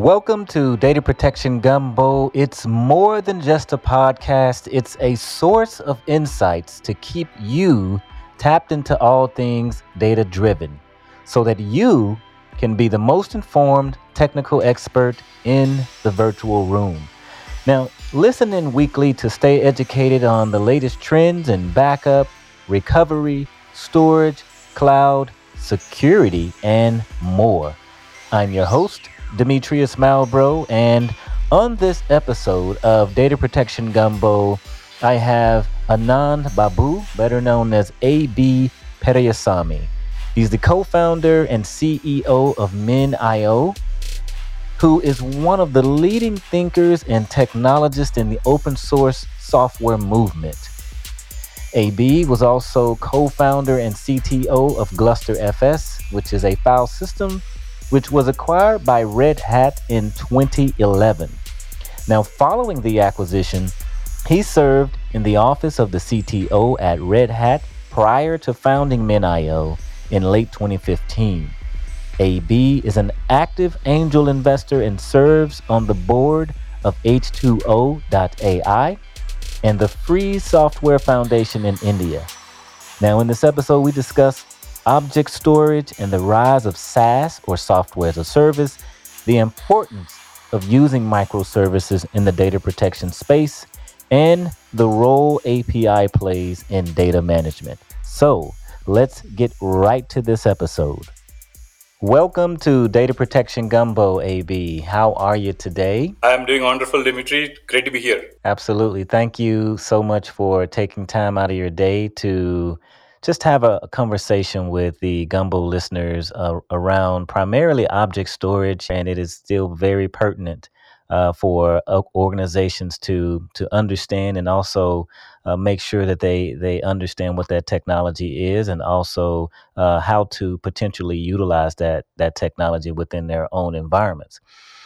Welcome to Data Protection Gumbo. It's more than just a podcast, it's a source of insights to keep you tapped into all things data driven so that you can be the most informed technical expert in the virtual room. Now, listen in weekly to stay educated on the latest trends in backup, recovery, storage, cloud, security, and more. I'm your host, Demetrius Malbrough, and on this episode of Data Protection Gumbo, I have Anand Babu, better known as AB Periyasamy. He's the co founder and CEO of MinIO, who is one of the leading thinkers and technologists in the open source software movement. AB was also co founder and CTO of Gluster FS, which is a file system which was acquired by Red Hat in 2011. Now, following the acquisition, he served in the office of the CTO at Red Hat prior to founding MinIO in late 2015. AB is an active angel investor and serves on the board of H2O.ai and the Free Software Foundation in India. Now, in this episode, we discuss object storage and the rise of SaaS or software as a service, the importance of using microservices in the data protection space, and the role API plays in data management. So let's get right to this episode. Welcome to Data Protection Gumbo, AB. How are you today? I'm doing wonderful, Dimitri. Great to be here. Absolutely. Thank you so much for taking time out of your day to just have a, a conversation with the Gumbo listeners uh, around primarily object storage, and it is still very pertinent uh, for uh, organizations to to understand and also uh, make sure that they they understand what that technology is and also uh, how to potentially utilize that that technology within their own environments.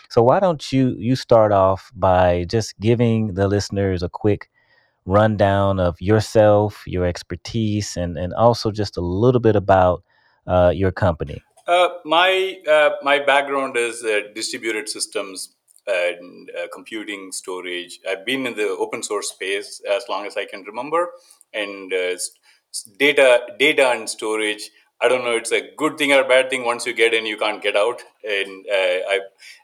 So why don't you you start off by just giving the listeners a quick rundown of yourself, your expertise, and, and also just a little bit about uh, your company? Uh, my uh, my background is uh, distributed systems and uh, computing storage. I've been in the open source space as long as I can remember, and uh, data data and storage. I don't know. It's a good thing or a bad thing. Once you get in, you can't get out. And I,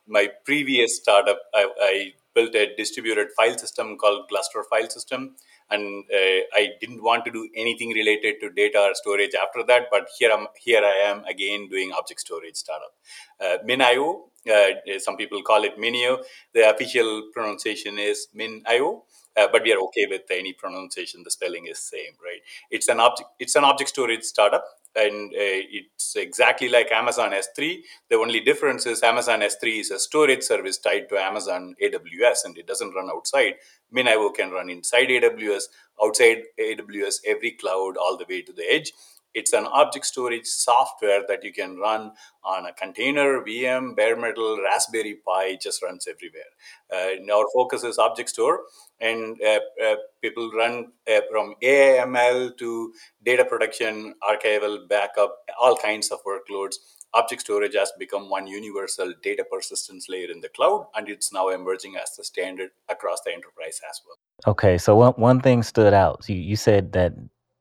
my previous startup, I, I built a distributed file system called Gluster File System. And uh, I didn't want to do anything related to data or storage after that, but here I'm here I am again doing object storage startup. Uh, MinIO, uh, some people call it Minio. The official pronunciation is MinIO. Uh, but we are okay with any pronunciation. The spelling is same, right? It's an object. It's an object storage startup and uh, it's exactly like Amazon S3. The only difference is Amazon S3 is a storage service tied to Amazon AWS and it doesn't run outside. MinIO can run inside AWS, outside AWS, every cloud, all the way to the edge. It's an object storage software that you can run on a container, VM, bare metal, Raspberry Pi, just runs everywhere. Uh, our focus is object store, and uh, uh, people run uh, from AIML to data protection, archival, backup, all kinds of workloads. Object storage has become one universal data persistence layer in the cloud, and it's now emerging as the standard across the enterprise as well. Okay, so one, one thing stood out. You, you said that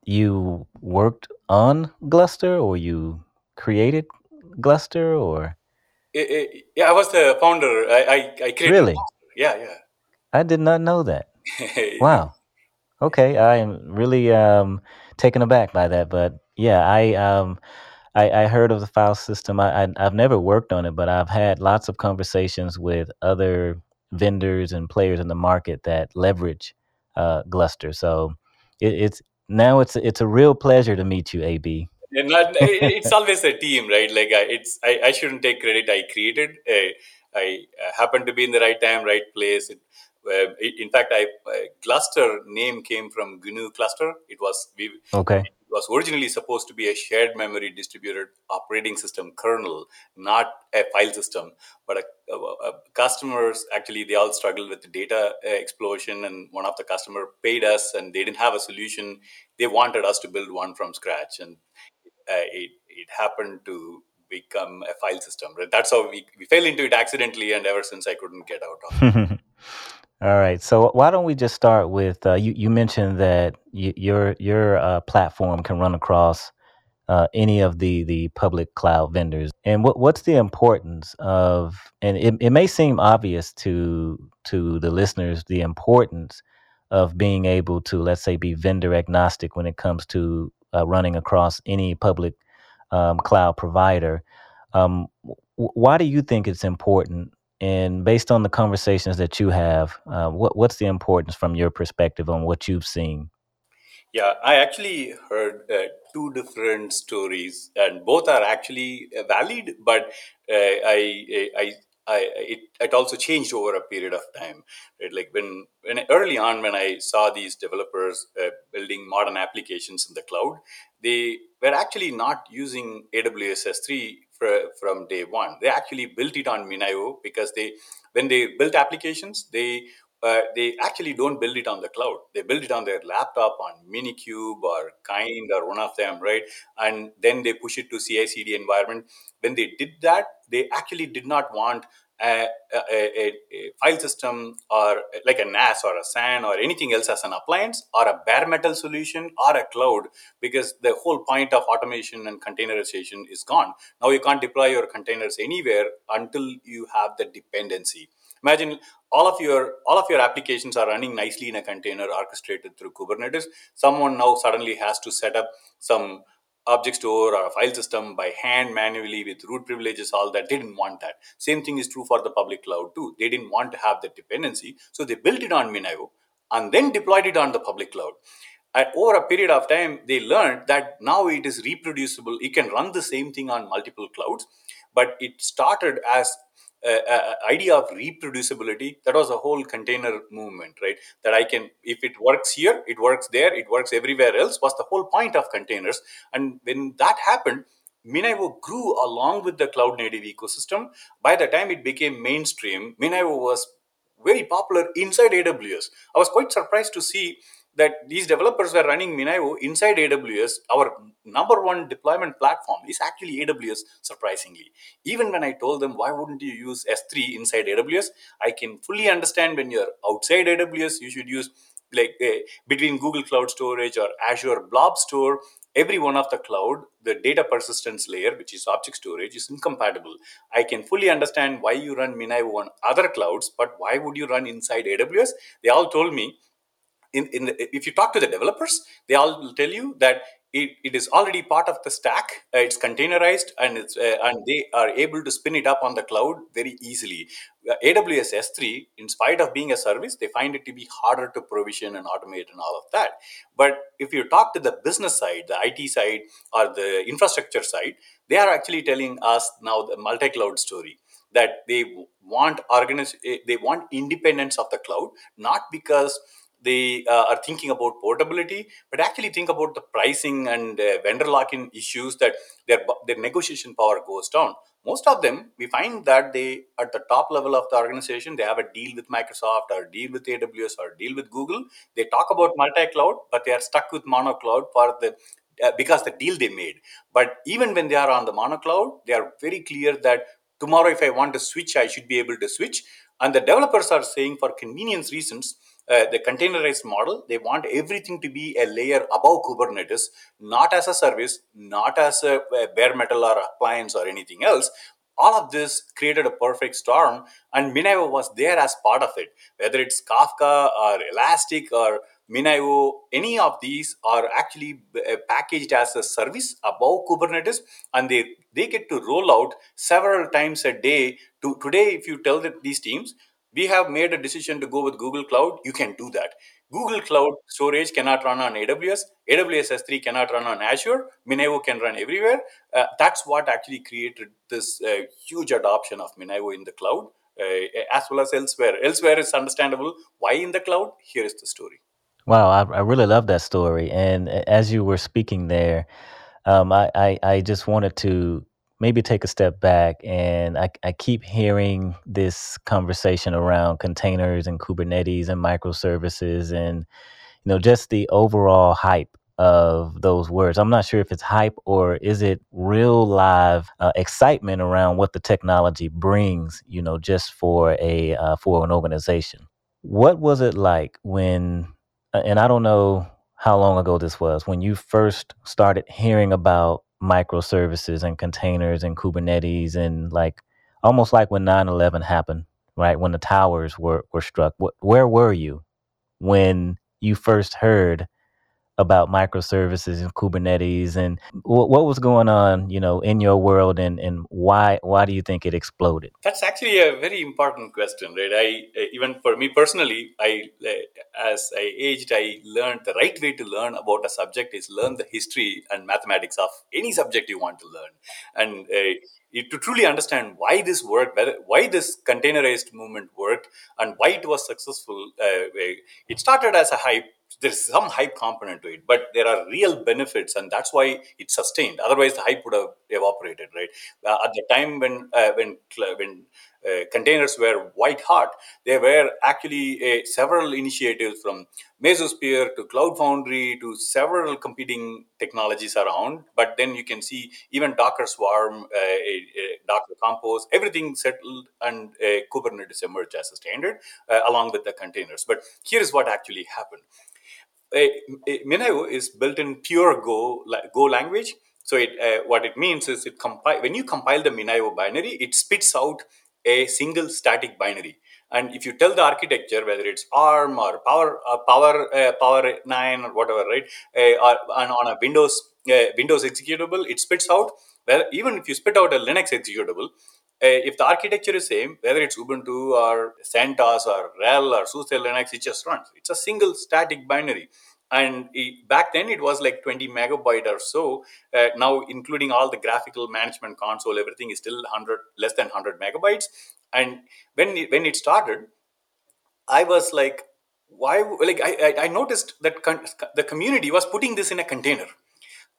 you worked on Gluster or you created Gluster or It- it- yeah, I was the founder. I, I, I created. really? Yeah, yeah. I did not know that. Wow. Okay, I am really um, taken aback by that, but yeah, I um, I, I heard of the file system. I, I I've never worked on it, but I've had lots of conversations with other vendors and players in the market that leverage uh, Gluster. So it, it's now it's it's a real pleasure to meet you, AB. Not, it's always a team, right? Like I, it's I, I shouldn't take credit. I created. Uh, I uh, happened to be in the right time, right place. It, uh, in fact, I uh, Gluster name came from GNU cluster. It was we Okay. it was originally supposed to be a shared memory distributed operating system kernel, not a file system. But a, a- a- customers actually they all struggled with the data uh, explosion, and one of the customer paid us, and they didn't have a solution. They wanted us to build one from scratch, and uh, it it happened to become a file system. That's how we, we fell into it accidentally, and ever since I couldn't get out of it. All right. So why don't we just start with uh, you? You mentioned that y- your your uh, platform can run across uh, any of the the public cloud vendors. And what what's the importance of? And it, it may seem obvious to to the listeners the importance of being able to let's say be vendor agnostic when it comes to uh, running across any public um, cloud provider. Um, why do you think it's important? And based on the conversations that you have, uh, what what's the importance from your perspective on what you've seen? Yeah, I actually heard uh, two different stories, and both are actually uh, valid. But uh, I, I, I, it, it also changed over a period of time. Right? Like when, when early on, when I saw these developers uh, building modern applications in the cloud, they were actually not using AWS S3 for, from day one. They actually built it on MinIO because they, when they built applications, they uh, they actually don't build it on the cloud. They build it on their laptop on Minikube or Kind or one of them, right? And then they push it to CI/CD environment. When they did that, they actually did not want a, a, a, file system or like a NAS or a SAN or anything else as an appliance or a bare metal solution or a cloud because the whole point of automation and containerization is gone. Now you can't deploy your containers anywhere until you have the dependency. Imagine all of your all of your applications are running nicely in a container orchestrated through Kubernetes. Someone now suddenly has to set up some object store or a file system by hand manually with root privileges, all that. They didn't want that. Same thing is true for the public cloud too. They didn't want to have that dependency. So they built it on MinIO and then deployed it on the public cloud. And over a period of time, they learned that now it is reproducible. You can run the same thing on multiple clouds, but it started as uh, idea of reproducibility that was a whole container movement right that i can if it works here it works there it works everywhere else was the whole point of containers and when that happened MinIO grew along with the cloud native ecosystem. By the time it became mainstream, MinIO was very popular inside AWS. I was quite surprised to see that these developers were running MinIO inside AWS. Our number one deployment platform is actually AWS, surprisingly. Even when I told them, why wouldn't you use S3 inside AWS? I can fully understand when you're outside AWS, you should use like uh, between Google Cloud Storage or Azure Blob Store, every one of the cloud, the data persistence layer, which is object storage, is incompatible. I can fully understand why you run MinIO on other clouds, but why would you run inside AWS? They all told me in, in the, if you talk to the developers, they all will tell you that it, it is already part of the stack. Uh, it's containerized and it's uh, and they are able to spin it up on the cloud very easily. Uh, AWS S3, in spite of being a service, they find it to be harder to provision and automate and all of that. But if you talk to the business side, the IT side, or the infrastructure side, they are actually telling us now the multi-cloud story that they want organize, eh, they want independence of the cloud, not because they uh, are thinking about portability, but actually think about the pricing and uh, vendor lock-in issues that their their negotiation power goes down. Most of them, we find that they at the top level of the organization, they have a deal with Microsoft or deal with AWS or deal with Google. They talk about multi-cloud, but they are stuck with mono cloud for the uh, because the deal they made. But even when they are on the mono cloud, they are very clear that tomorrow if I want to switch, I should be able to switch. And the developers are saying for convenience reasons, uh, the containerized model, they want everything to be a layer above Kubernetes, not as a service, not as a, a bare metal or appliance or anything else. All of this created a perfect storm, and MinIO was there as part of it. Whether it's Kafka or Elastic or MinIO, any of these are actually uh, packaged as a service above Kubernetes, and they they get to roll out several times a day. To today, if you tell the, these teams, we have made a decision to go with Google Cloud, you can do that. Google Cloud storage cannot run on AWS. AWS S3 cannot run on Azure. MinIO can run everywhere. Uh, that's what actually created this uh, huge adoption of MinIO in the cloud, uh, as well as elsewhere. Elsewhere is understandable. Why in the cloud? Here is the story. Wow, I, I really love that story. And as you were speaking there, um, I, I, I just wanted to maybe take a step back and I, I keep hearing this conversation around containers and kubernetes and microservices and you know just the overall hype of those words. I'm not sure if it's hype or is it real live uh, excitement around what the technology brings, you know, just for a uh, for an organization. What was it like when uh, and I don't know how long ago this was when you first started hearing about microservices and containers and Kubernetes and like almost like when 9/11 happened, right? When the towers were were struck. where were you when you first heard about microservices and Kubernetes and what, what was going on, you know, in your world and, and why why do you think it exploded? That's actually a very important question, right? I even for me personally, I as I aged, I learned the right way to learn about a subject is learn the history and mathematics of any subject you want to learn, and uh, to truly understand why this worked, why this containerized movement worked, and why it was successful. Uh, it started as a hype there's some hype component to it, but there are real benefits, and that's why it's sustained. Otherwise, the hype would have evaporated, right? Uh, at the time when uh, when when uh, containers were white hot, there were actually uh, several initiatives from Mesosphere to Cloud Foundry to several competing technologies around. But then you can see even Docker Swarm, uh, Docker Compose, everything settled, and Kubernetes emerged as a standard uh, along with the containers. But here is what actually happened MinIO is built in pure Go Go language. So it, uh, what it means is it when you compile the Minio binary, it spits out a single static binary. And if you tell the architecture whether it's ARM or Power uh, Power uh, Power Nine or whatever, right, uh, or on, on, a Windows uh, Windows executable, it spits out. Well, even if you spit out a Linux executable, if the architecture is same, whether it's Ubuntu or CentOS or RHEL or SUSE Linux, it just runs. It's a single static binary. And it, back then it was like 20 megabyte or so. Uh, now, including all the graphical management console, everything is still 100, less than 100 megabytes. And when it, when it started, I was like, why? Like I, I noticed that con- the community was putting this in a container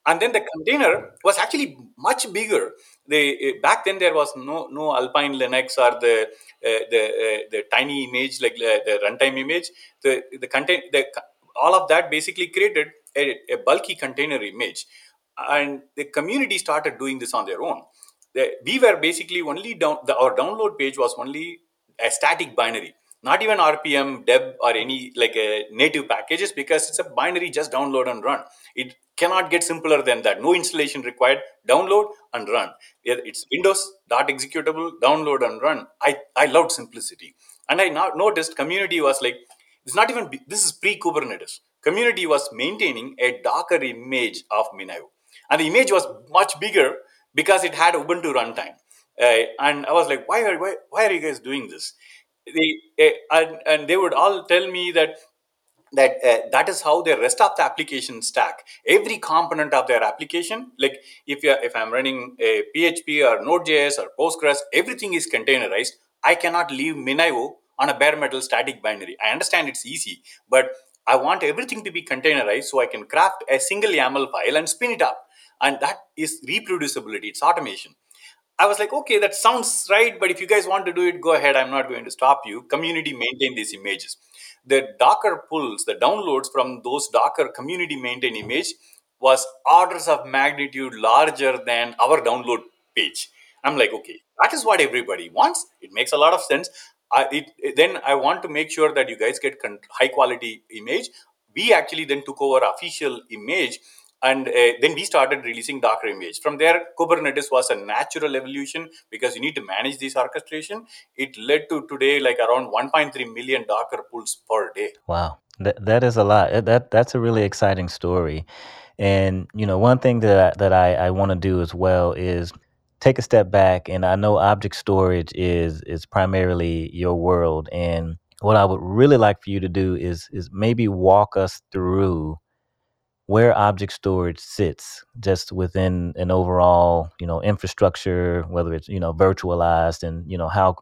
and then the container was actually much bigger eh, back then there was no no alpine linux or the uh, the uh, the tiny image like the runtime image the the content the all of that basically created a, a, bulky container image and the community started doing this on their own the, we were basically only down the, our download page was only a static binary not even rpm deb or any like a native packages because it's a binary just download and run it cannot get simpler than that. No installation required. Download and run. It's Windows dot executable. Download and run. I I loved simplicity, and I now noticed community was like it's not even this is pre Kubernetes. Community was maintaining a Docker image of MinIO, and the image was much bigger because it had Ubuntu runtime. Uh, and I was like, why are why, why are you guys doing this? They, uh, and, and they would all tell me that that uh, that is how the rest of the application stack. Every component of their application like if you if i'm running a php or node.js or postgres everything is containerized. I cannot leave MinIO on a bare metal static binary. I understand it's easy but i want everything to be containerized so i can craft a single yaml file and spin it up. And that is reproducibility. It's automation. I was like, okay, that sounds right, but if you guys want to do it, go ahead. I'm not going to stop you. Community maintain these images the Docker pulls, the downloads from those Docker community maintained image was orders of magnitude larger than our download page. I'm like, okay, that is what everybody wants. It makes a lot of sense. I, it, then I want to make sure that you guys get high quality image. We actually then took over official image and uh, then we started releasing docker image. From there kubernetes was a natural evolution because you need to manage this orchestration. It led to today like around 1.3 million docker pulls per day. Wow. That, that is a lot. That that's a really exciting story. And you know one thing that that i, I want to do as well is take a step back and i know object storage is is primarily your world. And what i would really like for you to do is is maybe walk us through where object storage sits just within an overall you know infrastructure whether it's you know virtualized and you know how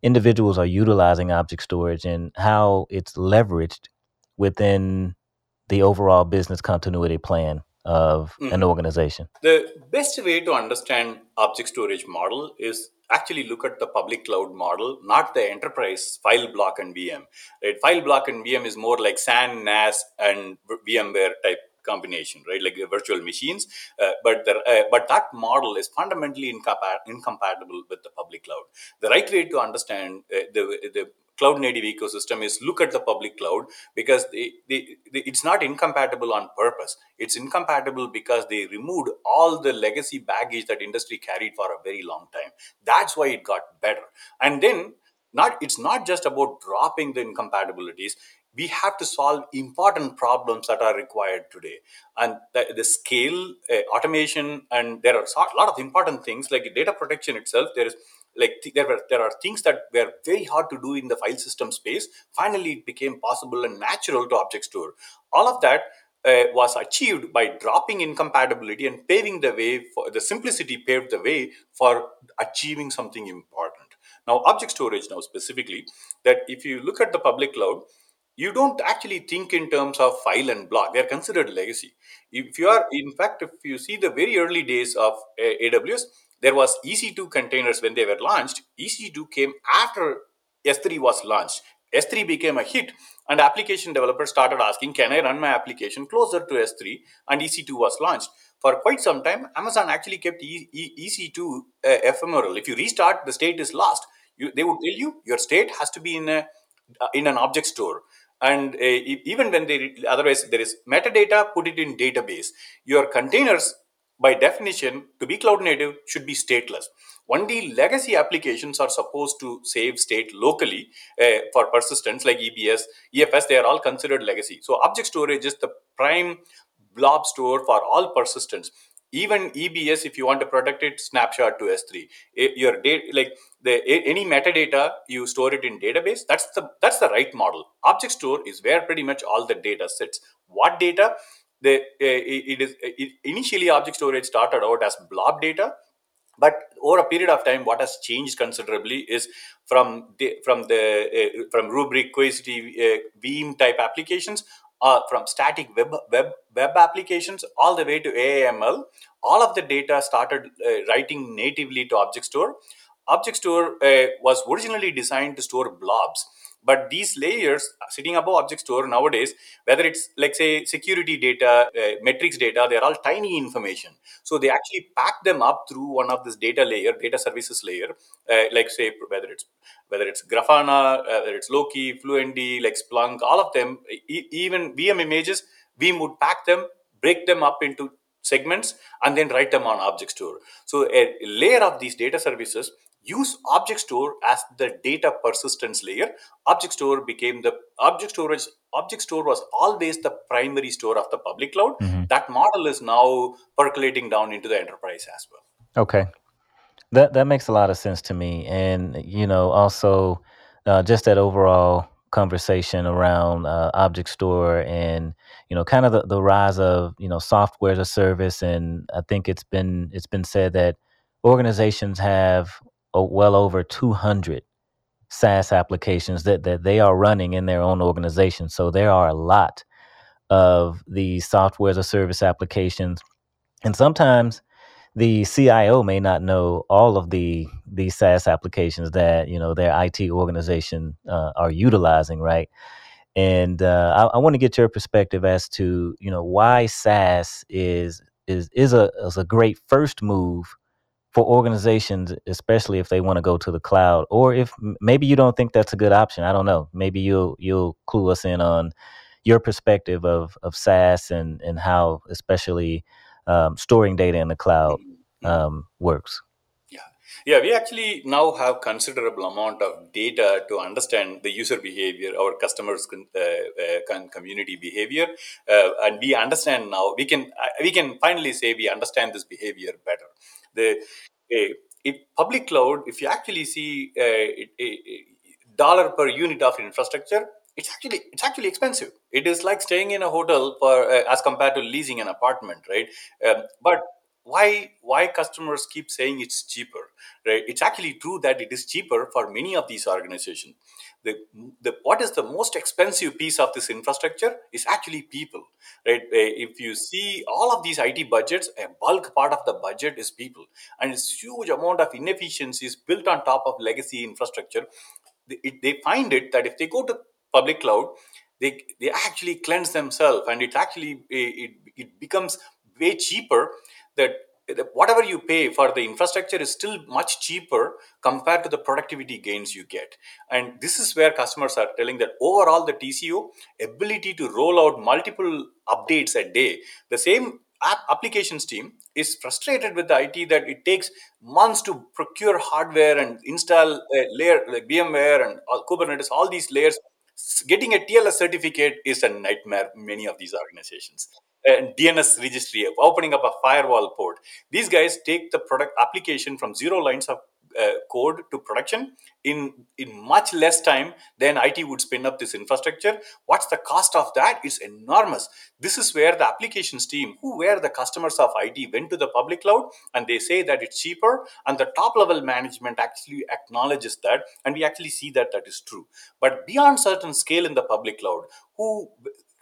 individuals are utilizing object storage and how it's leveraged within the overall business continuity plan of mm. an organization the best way to understand object storage model is actually look at the public cloud model, not the enterprise file block and VM. Right? File block and VM is more like SAN, NAS, and VMware type combination, right? Like virtual machines. Uh, but the, uh, but that model is fundamentally incompa- incompatible with the public cloud. The right way to understand uh, the the cloud native ecosystem is look at the public cloud because it's not incompatible on purpose it's incompatible because they removed all the legacy baggage that industry carried for a very long time that's why it got better and then not it's not just about dropping the incompatibilities we have to solve important problems that are required today. And the, the scale uh, automation and there are a lot of important things like data protection itself there is like there were there are things that were very hard to do in the file system space. Finally it became possible and natural to object store. All of that uh, was achieved by dropping incompatibility and paving the way for the simplicity paved the way for achieving something important. Now object storage now specifically that if you look at the public cloud you don't actually think in terms of file and block they're considered legacy if you are in fact if you see the very early days of aws there was EC2 containers when they were launched. EC2 came after S3 was launched. S3 became a hit, and application developers started asking, Can I run my application closer to S3? And EC2 was launched. For quite some time, Amazon actually kept e- e- EC2 uh, ephemeral. If you restart, the state is lost. You, they would tell you your state has to be in a uh, in an object store and uh, even when they otherwise there is metadata put it in database your containers by definition, to be cloud native should be stateless. Only legacy applications are supposed to save state locally uh, for persistence, like EBS, EFS, they are all considered legacy. So, object storage is the prime blob store for all persistence. Even EBS, if you want to protect it, snapshot to S3. Your data, like the any metadata, you store it in database. That's the that's the right model. Object store is where pretty much all the data sits. What data? the, it is it, initially object storage started out as blob data but over a period of time what has changed considerably is from the from the uh, from rubrik query uh, veeam type applications uh, from static web, web web applications all the way to AIML all of the data started uh, writing natively to object store. Object store uh, was originally designed to store blobs but these layers sitting above object store nowadays, whether it's like say security data, uh, metrics data, they're all tiny information. So they actually pack them up through one of this data layer, data services layer, uh, like say whether it's whether it's Grafana, uh, whether it's Loki, Fluentd, like Splunk, all of them, e- even VM images, we would pack them, break them up into segments, and then write them on object store. So a layer of these data services use object store as the data persistence layer. Object store became the object storage object store was always the primary store of the public cloud. Mm-hmm. that model is now percolating down into the enterprise as well. Okay. That that makes a lot of sense to me. And you know also uh, just that overall conversation around uh, object store and you know kind of the, the rise of you know software as a service. And i think it's been it's been said that organizations have well over 200 SaaS applications that, that they are running in their own organization. So there are a lot of the software as a service applications. And sometimes the CIO may not know all of the the SaaS applications that you know their IT organization uh, are utilizing, right? And uh, I, I want to get your perspective as to you know why SaaS is is is a is a great first move for organizations, especially if they want to go to the cloud, or if maybe you don't think that's a good option. I don't know. Maybe you'll you'll clue us in on your perspective of of SaaS and and how especially um, storing data in the cloud um, works. Yeah, yeah. We actually now have considerable amount of data to understand the user behavior, our customers' uh, uh, community behavior, uh, and we understand now. We can uh, we can finally say we understand this behavior better the uh, public cloud, if you actually see a, dollar per unit of infrastructure, it's actually it's actually expensive. It is like staying in a hotel for uh, as compared to leasing an apartment, right? Um, but why why customers keep saying it's cheaper, right? It's actually true that it is cheaper for many of these organizations. The, the what is the most expensive piece of this infrastructure is actually people right? Eh, if you see all of these it budgets a bulk part of the budget is people. And it's huge amount of inefficiencies built on top of legacy infrastructure. They, they find it that if they go to public cloud they they actually cleanse themselves. And it actually it, it becomes way cheaper that whatever you pay for the infrastructure is still much cheaper compared to the productivity gains you get and this is where customers are telling that overall the tco ability to roll out multiple updates a day the same app applications team is frustrated with the IT that it takes months to procure hardware and install a layer like VMware and all, Kubernetes, all these layers. Getting a TLS certificate is a nightmare. Many of these organizations. And DNS registry, opening up a firewall port. These guys take the product application from zero lines of Uh, code to production in in much less time than IT would spin up this infrastructure. What's the cost of that? It's enormous. This is where the applications team, who were the customers of IT, went to the public cloud and they say that it's cheaper. And the top level management actually acknowledges that, and we actually see that that is true. But beyond certain scale in the public cloud, who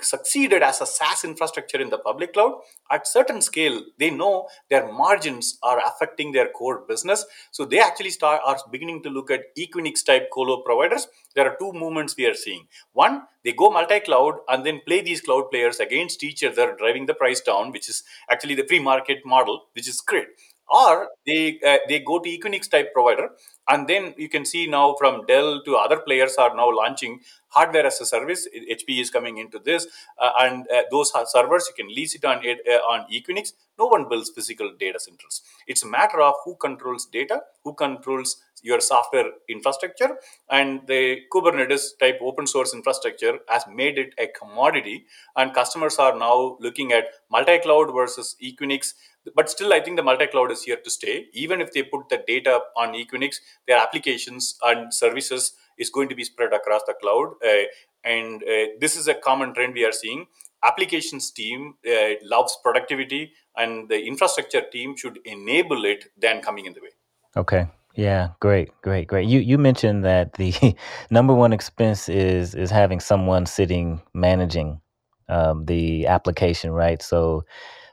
succeeded as a SaaS infrastructure in the public cloud, at certain scale, they know their margins are affecting their core business. So they actually start are beginning to look at Equinix type colo providers. There are two movements we are seeing. One, they go multi-cloud and then play these cloud players against each other, driving the price down, which is actually the free market model, which is great or they uh, they go to equinix type provider and then you can see now from dell to other players are now launching hardware as a service. Hp is coming into this uh, and uh, those servers you can lease it on uh, on equinix. No one builds physical data centers. It's a matter of who controls data who controls your software infrastructure and the kubernetes type open source infrastructure has made it a commodity and customers are now looking at multi-cloud versus equinix. But still i think the multi-cloud is here to stay. Even if they put the data on equinix their applications and services is going to be spread across the cloud. Uh, and uh, this is a common trend we are seeing. Applications team uh, loves productivity and the infrastructure team should enable it than coming in the way. Okay. Yeah great great great. You you mentioned that the number one expense is is having someone sitting managing um, the application right? So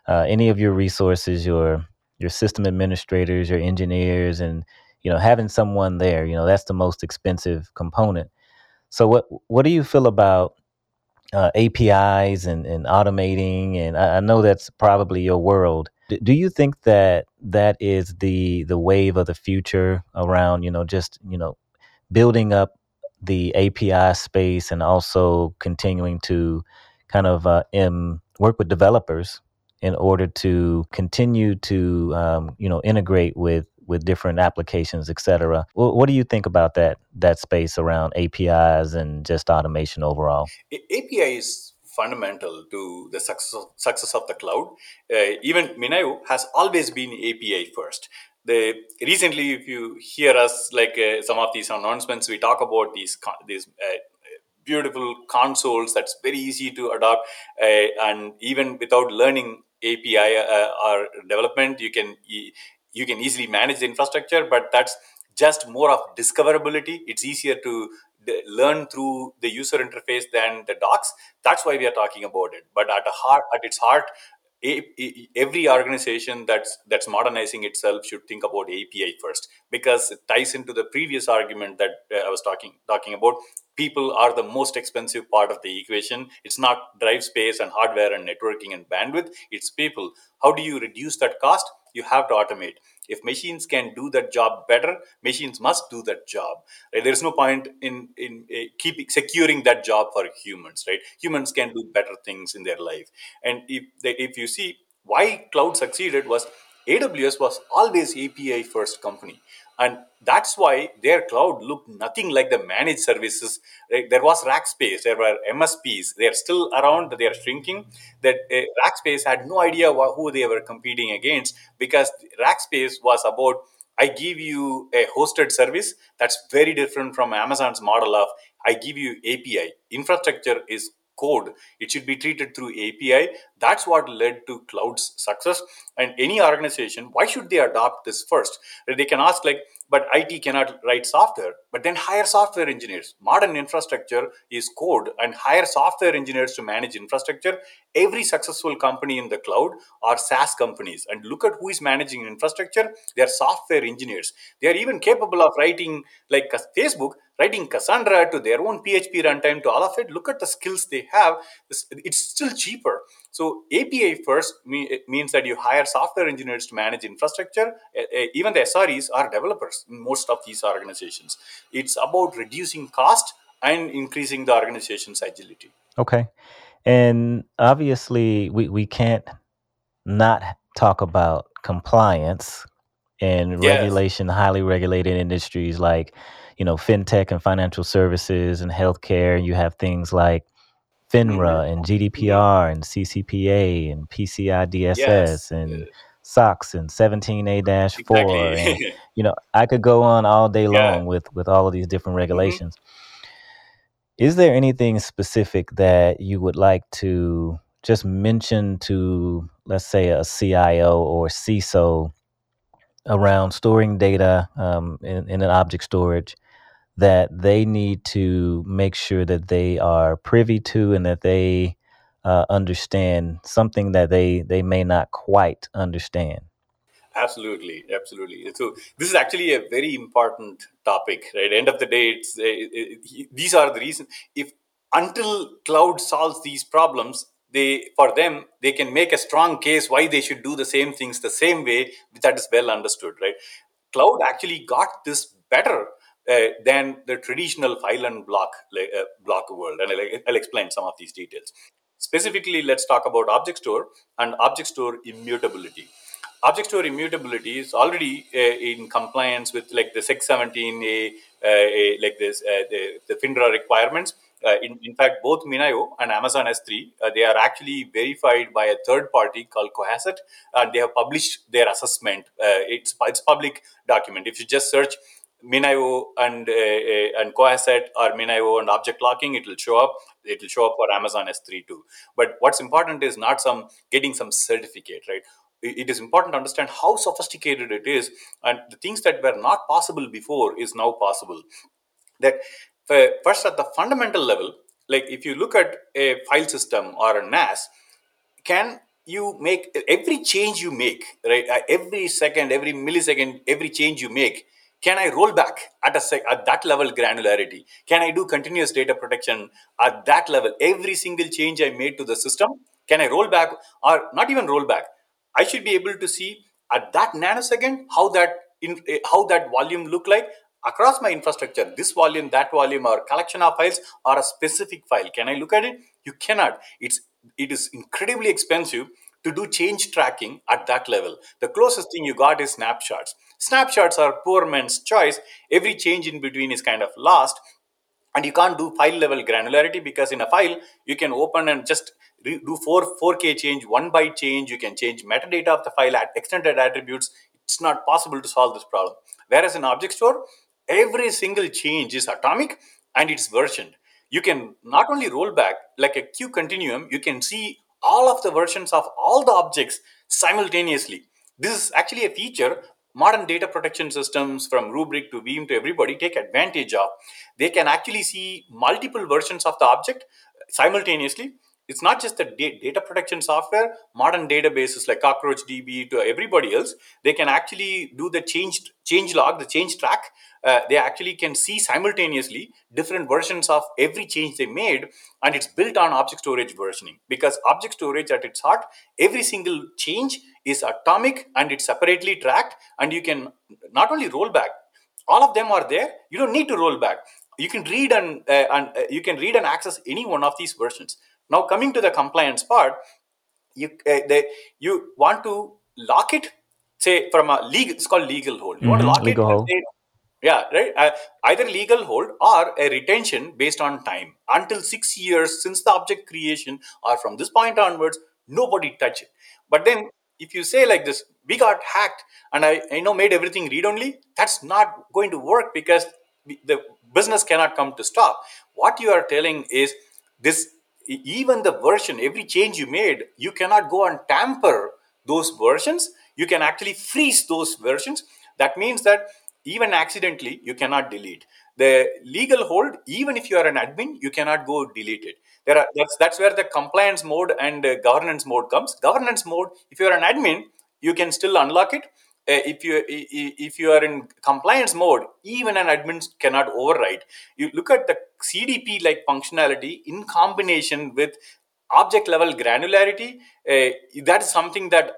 uh, any of your resources, your your system administrators, your engineers, and you know having someone there. You know that's the most expensive component. So what what do you feel about uh, APIs and, and automating? And I, I know that's probably your world. D- do you think that that is the the wave of the future around you know just you know building up the API space and also continuing to kind of uh, work with developers in order to continue to um, you know integrate with with different applications, et cetera. Well, what do you think about that that space around APIs and just automation overall? API is fundamental to the success of, success of the cloud. Uh, even MinIO has always been API first. The recently, if you hear us like uh, some of these announcements, we talk about these these uh, beautiful consoles that's very easy to adopt, uh, and even without learning API uh, or development, you can you can easily manage the infrastructure, but that's just more of discoverability. It's easier to learn through the user interface than the docs. That's why we are talking about it. But at a heart, at its heart, every organization that's that's modernizing itself should think about API first because it ties into the previous argument that uh, I was talking talking about. People are the most expensive part of the equation. It's not drive space and hardware and networking and bandwidth. It's people. How do you reduce that cost? You have to automate. If machines can do that job better, machines must do that job. Right? There's no point in in uh, securing that job for humans. Right? Humans can do better things in their life. And if if you see why cloud succeeded was AWS was always API first company and that's why their cloud looked nothing like the managed services. There was rackspace there were msps they are still around they are shrinking. That uh, rackspace had no idea who they were competing against because rackspace was about i give you a hosted service that's very different from amazon's model of i give you api infrastructure is code. It should be treated through api that's what led to cloud's success. And any organization why should they adopt this first? They can ask like but IT cannot write software. But then hire software engineers. Modern infrastructure is code and hire software engineers to manage infrastructure. Every successful company in the cloud are SaaS companies. And look at who is managing infrastructure. They are software engineers. They are even capable of writing, like Facebook, writing Cassandra to their own PHP runtime to all of it. Look at the skills they have. It's still cheaper. So API first means that you hire software engineers to manage infrastructure. Even the SREs are developers most of these organizations. It's about reducing cost and increasing the organization's agility. Okay. And obviously, we, we can't not talk about compliance and Yes. regulation, highly regulated industries like, you know, fintech and financial services and healthcare. You have things like FINRA and hmm GDPR and CCPA and PCI Yes. DSS and SOX and 17A 4. And, Exactly. you know, I could go on all day yeah. long with, with all of these different hmm regulations. Is there anything specific that you would like to just mention to, let's say, a CIO or CISO around storing data um, in, in an object storage that they need to make sure that they are privy to and that they uh, understand something that they, they may not quite understand? Absolutely, absolutely. So this is actually a very important topic, right? End of the day, it's it, it, these are the reasons. If until cloud solves these problems, they for them they can make a strong case why they should do the same things the same way that is well understood, right? Cloud actually got this better uh, than the traditional file and block uh, block world, and I'll, I'll explain some of these details. Specifically, let's talk about object store and object store immutability object store immutability is already uh, in compliance with like the 617 uh, like this uh, the, the FINRA requirements. Uh, in, in fact, both MinIO and Amazon S3 uh, they are actually verified by a third party called Cohasset, and they have published their assessment. Uh, it's it's public document. If you just search MinIO and uh, uh, and Cohasset or MinIO and object locking, it will show up. It will show up for Amazon S3 too. But what's important is not some getting some certificate, right? it is important to understand how sophisticated it is and the things that were not possible before is now possible that uh, first at the fundamental level like if you look at a file system or a nas can you make every change you make right uh, every second every millisecond every change you make can i roll back at a sec- at that level granularity can i do continuous data protection at that level every single change i made to the system can i roll back or not even roll back I should be able to see at that nanosecond how that in, eh, how that volume look like across my infrastructure. This volume, that volume, or collection of files, or a specific file. Can I look at it? You cannot. It's it is incredibly expensive to do change tracking at that level. The closest thing you got is snapshots. Snapshots are poor man's choice. Every change in between is kind of lost and you can't do file level granularity because in a file you can open and just do 4 4k change one byte change you can change metadata of the file extended attributes it's not possible to solve this problem whereas in object store every single change is atomic and it's versioned you can not only roll back like a queue continuum you can see all of the versions of all the objects simultaneously this is actually a feature modern data protection systems from Rubrik to Veeam to everybody take advantage of. They can actually see multiple versions of the object simultaneously. It's not just the data protection software, modern databases like cockroach db to everybody else, they can actually do the change, change log, the change track. Uh, they actually can see simultaneously different versions of every change they made, and it's built on object storage versioning. Because object storage at its heart, every single change is atomic and it's separately tracked, and you can not only roll back, all of them are there. You don't need to roll back. You can read and, uh, and uh, you can read and access any one of these versions. Now, coming to the compliance part, you uh, they, you want to lock it, say from a legal. It's called legal hold. You want to Mhm, lock Legal it. hold. say, yeah, right. Uh, either legal hold or a retention based on time until six years since the object creation, or from this point onwards, nobody touch it. But then, if you say like this, we got hacked and I, I know made everything read only, that's not going to work because the business cannot come to stop. What you are telling is this even the version, every change you made, you cannot go and tamper those versions. You can actually freeze those versions. That means that even accidentally, you cannot delete. The legal hold, even if you are an admin, you cannot go delete it. There are that's that's where the compliance mode and uh, governance mode comes. Governance mode, if you are an admin, you can still unlock it. Uh, if you if you are in compliance mode, even an admin cannot override. You look at the CDP like functionality in combination with object level granularity. Uh, that is something that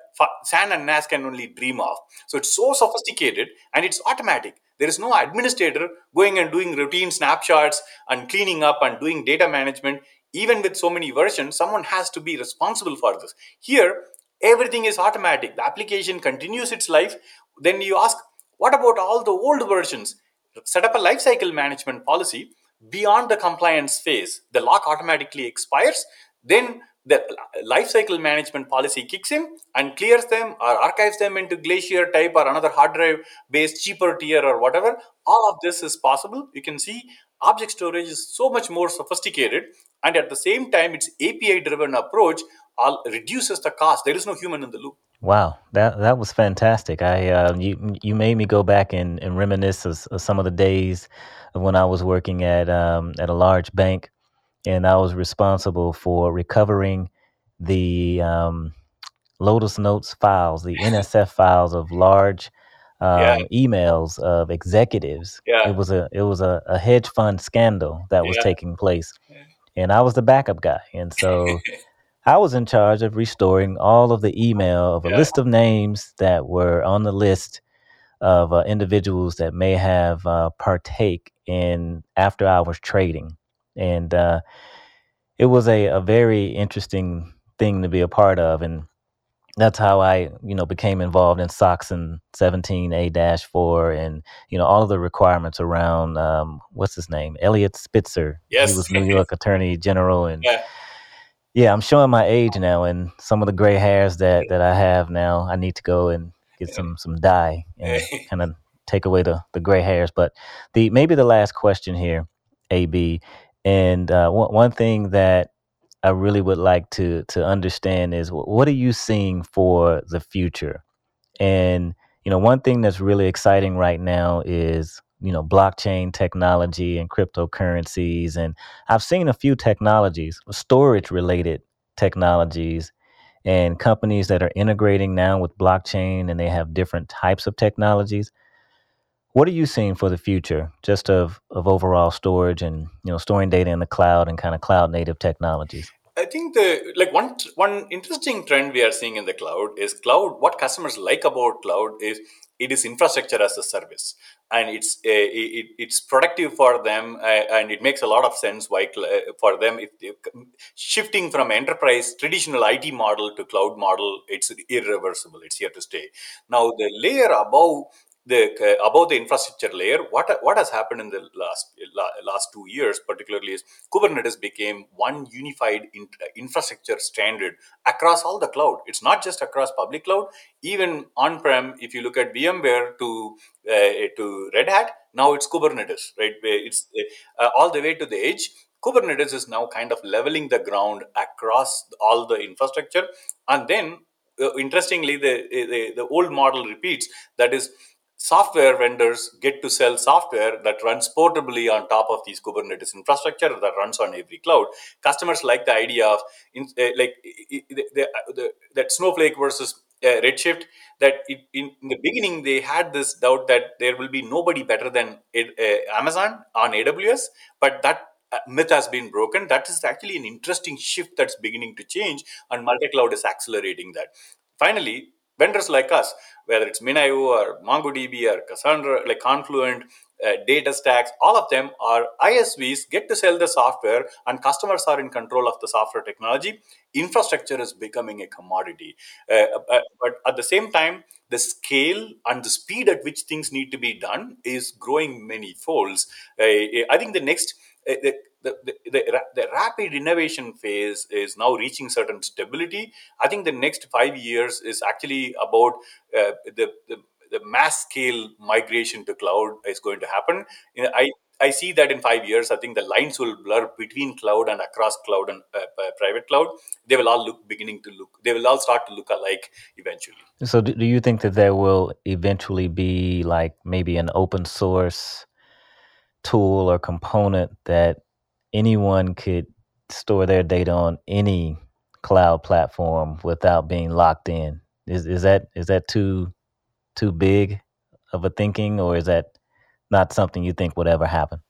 SAN and NAS can only dream of. So it's so sophisticated and it's automatic. There is no administrator going and doing routine snapshots and cleaning up and doing data management. Even with so many versions, someone has to be responsible for this. Here, everything is automatic. The application continues its life. Then you ask, what about all the old versions? Set up a lifecycle management policy beyond the compliance phase. The lock automatically expires. Then the lifecycle management policy kicks in and clears them or archives them into Glacier type or another hard drive based cheaper tier or whatever. All of this is possible. You can see object storage is so much more sophisticated and at the same time its API driven approach reduces the cost. There is no human in the loop. Wow, that that was fantastic. I uh, you you made me go back and, and reminisce of, of some of the days of when I was working at um, at a large bank and I was responsible for recovering the um, Lotus Notes files, the NSF files of large um, yeah. emails of executives. Yeah. It was a it was a, a hedge fund scandal that was yeah. taking place, and I was the backup guy, and so. I was in charge of restoring all of the email of a list of names that were on the list of uh, individuals that may have uh, partake in after hours trading and uh, it was a, a very interesting thing to be a part of and that's how I, you know, became involved in SOX and 17A 4 and, you know, all of the requirements around, um, what's his name? Eliot Spitzer. Yes. He was New York Attorney General. And yeah. Yeah, I'm showing my age now and some of the gray hairs that, that I have now, I need to go and get some, some dye and kind of take away the, the gray hairs. But the, maybe the last question here, AB, and uh, one one thing that I really would like to to understand is what are you seeing for the future? And you know, one thing that's really exciting right now is you know blockchain technology and cryptocurrencies, and I've seen a few technologies, storage related technologies, and companies that are integrating now with blockchain, and they have different types of technologies. What are you seeing for the future, just of of overall storage and you know storing data in the cloud and kind of cloud native technologies? I think the like one one interesting trend we are seeing in the cloud is cloud. What customers like about cloud is it is infrastructure as a service, and it's uh, it, it's productive for them, uh, and it makes a lot of sense why uh, for them if shifting from enterprise traditional IT model to cloud model, it's irreversible. It's here to stay. Now the layer above the uh, about the infrastructure layer what what has happened in the last last two years particularly is kubernetes became one unified in, infrastructure standard across all the cloud. It's not just across public cloud. Even on prem if you look at vmware to uh, to red hat now it's kubernetes right? It's uh, all the way to the edge. Kubernetes is now kind of leveling the ground across all the infrastructure. And then uh, interestingly the, the the old model repeats. That is software vendors get to sell software that runs portably on top of these Kubernetes infrastructure that runs on every cloud. Customers like the idea of in, uh, like the, the, the, that Snowflake versus uh, Redshift. That it, in, in, the beginning they had this doubt that there will be nobody better than uh, Amazon on AWS, but that myth has been broken. That is actually an interesting shift that's beginning to change, and multi-cloud is accelerating that. Finally, vendors like us, whether it's MinIO or MongoDB or Cassandra, like Confluent, uh, stacks, all of them are ISVs get to sell the software and customers are in control of the software technology. Infrastructure is becoming a commodity. Uh, uh, but at the same time, the scale and the speed at which things need to be done is growing many folds. Uh, I think the next, the, the, the, the, rapid innovation phase is now reaching certain stability. I think the next five years is actually about uh, the, the, the mass scale migration to cloud is going to happen. You know, I I see that in five years, I think the lines will blur between cloud and across cloud and uh, uh private cloud. They will all look beginning to look. They will all start to look alike eventually. So, do you think that there will eventually be like maybe an open source tool or component that anyone could store their data on any cloud platform without being locked in. Is is that is that too too big of a thinking, or is that not something you think would ever happen?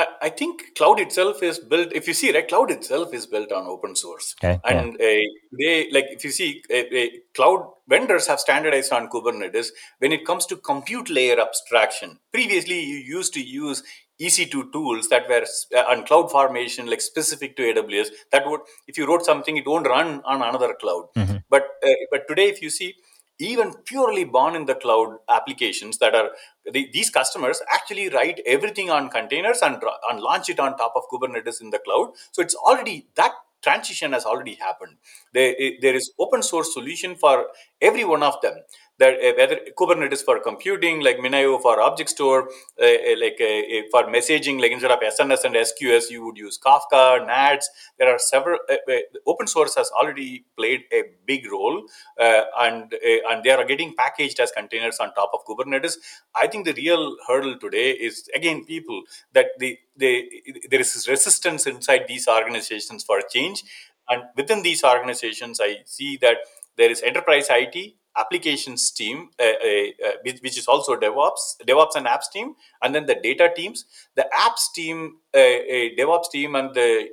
I, I think cloud itself is built. If you see, right, cloud itself is built on open source, Okay. Yeah. and uh, they like if you see, uh, uh, cloud vendors have standardized on Kubernetes when it comes to compute layer abstraction. Previously, you used to use EC2 tools that were on cloud formation, like specific to AWS. That would, if you wrote something, it won't run on another cloud. Mhm. But uh, but today, if you see, even purely born in the cloud applications that are the, these customers actually write everything on containers and, and launch it on top of Kubernetes in the cloud. So it's already that transition has already happened. There, there is open source solution for every one of them. That uh, whether Kubernetes for computing, like Minio for object store, uh, uh, like for messaging, like instead of SNS and SQS, you would use Kafka, NATS. There are several. Open source has already played a big role, and and they are getting packaged as containers on top of Kubernetes. I think the real hurdle today is again people that the, the there is resistance inside these organizations for change, and within these organizations, I see that there is enterprise IT applications team, uh, uh, uh, which, is also DevOps, DevOps and apps team, and then the data teams. The apps team, uh, uh, DevOps team, and the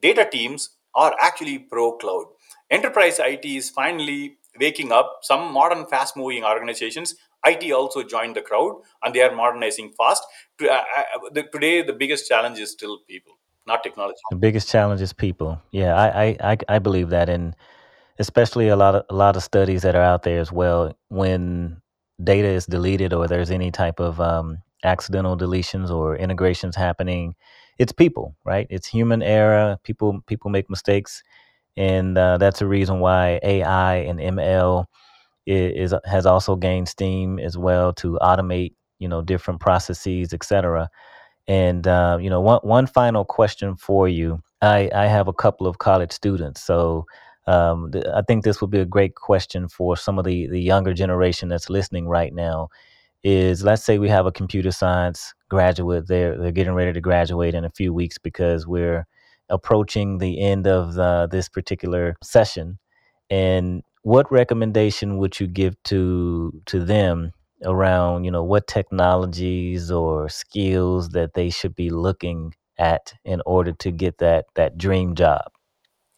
data teams are actually pro cloud. Enterprise IT is finally waking up. Some modern, fast moving organizations, IT also joined the crowd and they are modernizing fast. Uh, today, the biggest challenge is still people, not technology. The biggest challenge is people. Yeah, I, I, I, I believe that, and especially a lot of a lot of studies that are out there as well. When data is deleted or there's any type of um, accidental deletions or integrations happening, it's people, right? It's human error. People people make mistakes, and uh, that's the reason why AI and ML is, is has also gained steam as well to automate you know different processes, etc. And uh, you know, one one final question for you. I I have a couple of college students, so um, th- I think this would be a great question for some of the the younger generation that's listening right now. Is let's say we have a computer science graduate, they're they're getting ready to graduate in a few weeks because we're approaching the end of the, this particular session. And what recommendation would you give to to them around you know what technologies or skills that they should be looking at in order to get that that dream job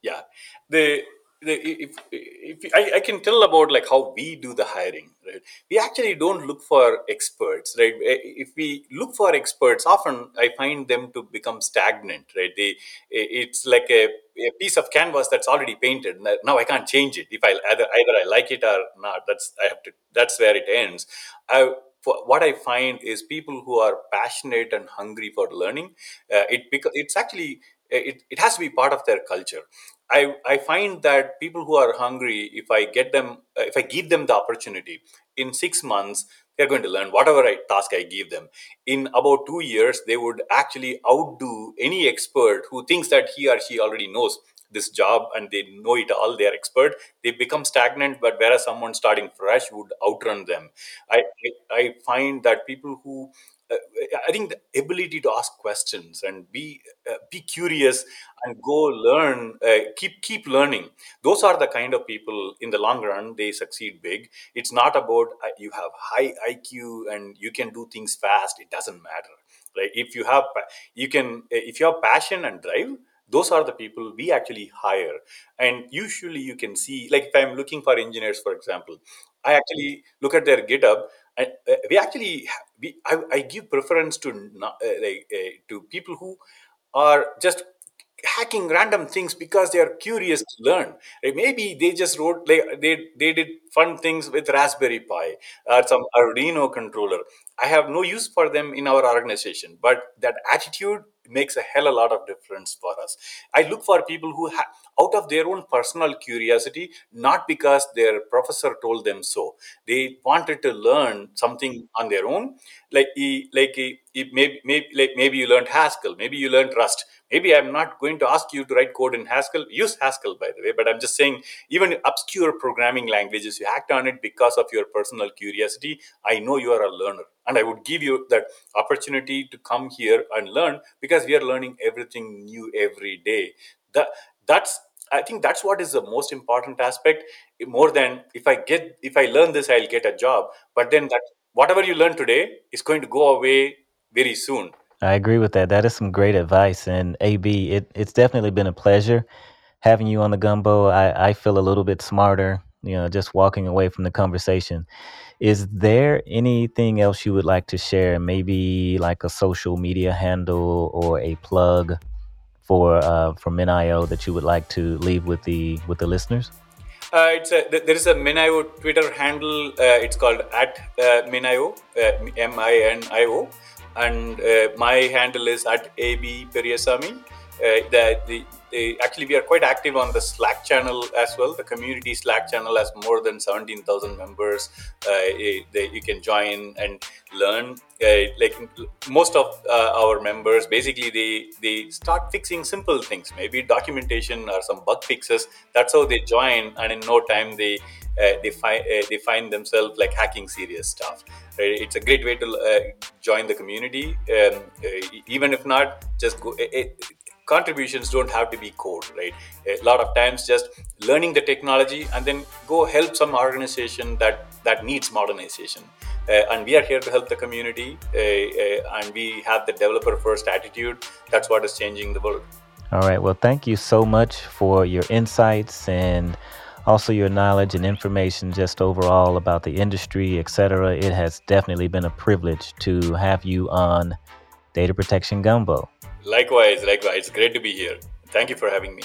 Yeah, the if if I, I can tell about like how we do the hiring, right? We actually don't look for experts, right? If we look for experts, often I find them to become stagnant, right? They it's like a, a piece of canvas that's already painted. Now I can't change it. If I either either I like it or not, that's I have to. That's where it ends. I what I find is people who are passionate and hungry for learning. Uh, it it's actually it, it has to be part of their culture. I, I find that people who are hungry, if I get them, uh, if I give them the opportunity, in six months they're going to learn whatever I, task I give them. In about two years, they would actually outdo any expert who thinks that he or she already knows this job and they know it all. They are expert. They become stagnant, but whereas someone starting fresh would outrun them. I I, I find that people who uh, I think the ability to ask questions and be uh, be curious and go learn, uh, keep keep learning. Those are the kind of people in the long run they succeed big. It's not about uh, you have high IQ and you can do things fast. It doesn't matter. Right? If you have you can if you have passion and drive. Those are the people we actually hire, and usually you can see. Like if I'm looking for engineers, for example, I actually look at their GitHub and uh, we actually we I, I give preference to not, uh, like, uh, to people who are just hacking random things because they are curious to learn. Uh, maybe they just wrote like they they did fun things with raspberry pi or some arduino controller i have no use for them in our organization but that attitude makes a hell a lot of difference for us. I look for people who out of their own personal curiosity not because their professor told them so. They wanted to learn something on their own. Like like maybe, maybe like maybe you learned haskell maybe you learned rust. Maybe i'm not going to ask you to write code in haskell. Use haskell by the way but i'm just saying even obscure programming languages you hacked on it because of your personal curiosity. I know you are a learner and i would give you that opportunity to come here and learn because we are learning everything new every day that that's I think that's what is the most important aspect. More than if I get if I learn this, I'll get a job. But then that whatever you learn today is going to go away very soon. I agree with that. That is some great advice. And AB, it, it's definitely been a pleasure having you on the gumbo. I, I feel a little bit smarter, you know, just walking away from the conversation. Is there anything else you would like to share? Maybe like a social media handle or a plug for uh, for MinIO that you would like to leave with the with the listeners? Uh, it's a, there is a MinIO Twitter handle. Uh, it's called at uh, MinIO, uh, M I N I O and uh, my handle is at ab periasamy. Uh, the, the, actually we are quite active on the slack channel as well the community slack channel has more than 17000 members uh, eh, you can join and learn uh, like most of uh, our members basically they they start fixing simple things maybe documentation or some bug fixes that's how they join and in no time they uh, they find uh, they find themselves like hacking serious stuff. Right? It's a great way to uh, join the community. Um, even if not, just go. Contributions don't have to be code right? A lot of times just learning the technology and then go help some organization that that needs modernization. Uh, and we are here to help the community uh, uh, and we have the developer first attitude. That's what is changing the world. All right. Well thank you so much for your insights and also your knowledge and information just overall about the industry, etc. It has definitely been a privilege to have you on Data Protection Gumbo. Likewise, likewise. It's great to be here. Thank you for having me.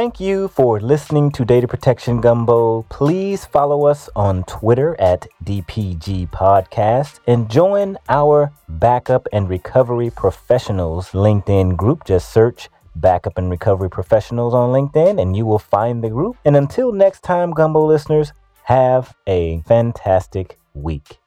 Thank you for listening to Data Protection Gumbo. Please follow us on Twitter at DPG Podcast and join our Backup and Recovery Professionals LinkedIn group. Just search Backup and Recovery Professionals on LinkedIn and you will find the group. And until next time, Gumbo listeners, have a fantastic week.